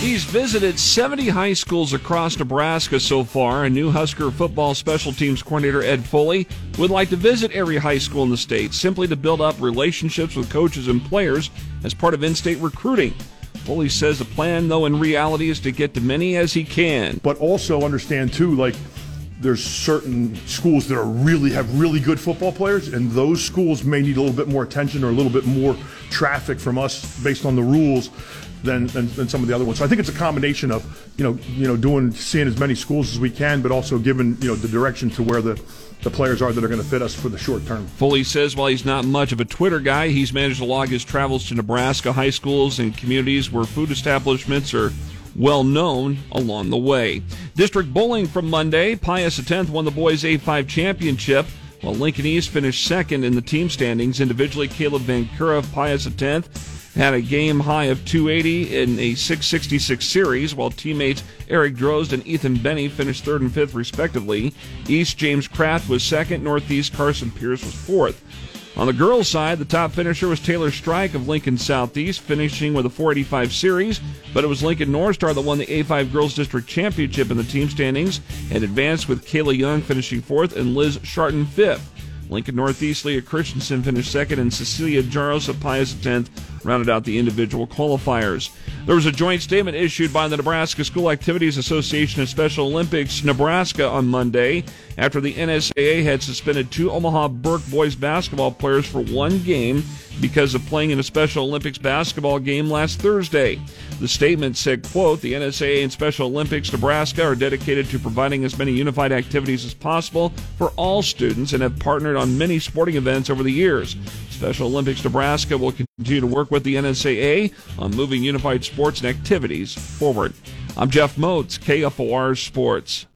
He's visited 70 high schools across Nebraska so far. A new Husker football special teams coordinator, Ed Foley, would like to visit every high school in the state simply to build up relationships with coaches and players as part of in state recruiting. Foley says the plan, though, in reality is to get to many as he can. But also understand, too, like, there's certain schools that are really have really good football players, and those schools may need a little bit more attention or a little bit more traffic from us based on the rules than, than, than, some of the other ones. So I think it's a combination of you know you know doing seeing as many schools as we can, but also giving you know the direction to where the the players are that are going to fit us for the short term. Foley says while he's not much of a Twitter guy, he's managed to log his travels to Nebraska high schools and communities where food establishments are well known along the way. District bowling from Monday, Pius X won the boys A5 championship. While Lincoln East finished second in the team standings, individually Caleb Vancura of Pius X had a game high of 280 in a 666 series, while teammates Eric Drozd and Ethan Benny finished third and fifth, respectively. East James Kraft was second, Northeast Carson Pierce was fourth. On the girls' side, the top finisher was Taylor Strike of Lincoln Southeast, finishing with a 485 series, but it was Lincoln Northstar that won the A5 Girls District Championship in the team standings and advanced with Kayla Young finishing fourth and Liz Sharton fifth. Lincoln Northeast Leah Christensen finished second, and Cecilia Jaros of Pius 10th rounded out the individual qualifiers. There was a joint statement issued by the Nebraska School Activities Association and Special Olympics Nebraska on Monday after the NSAA had suspended two Omaha Burke boys basketball players for one game because of playing in a Special Olympics basketball game last Thursday. The statement said, quote, the NSAA and Special Olympics Nebraska are dedicated to providing as many unified activities as possible for all students and have partnered on many sporting events over the years. Special Olympics Nebraska will continue to work with the NSAA on moving unified sports and activities forward. I'm Jeff Moats, KFOR Sports.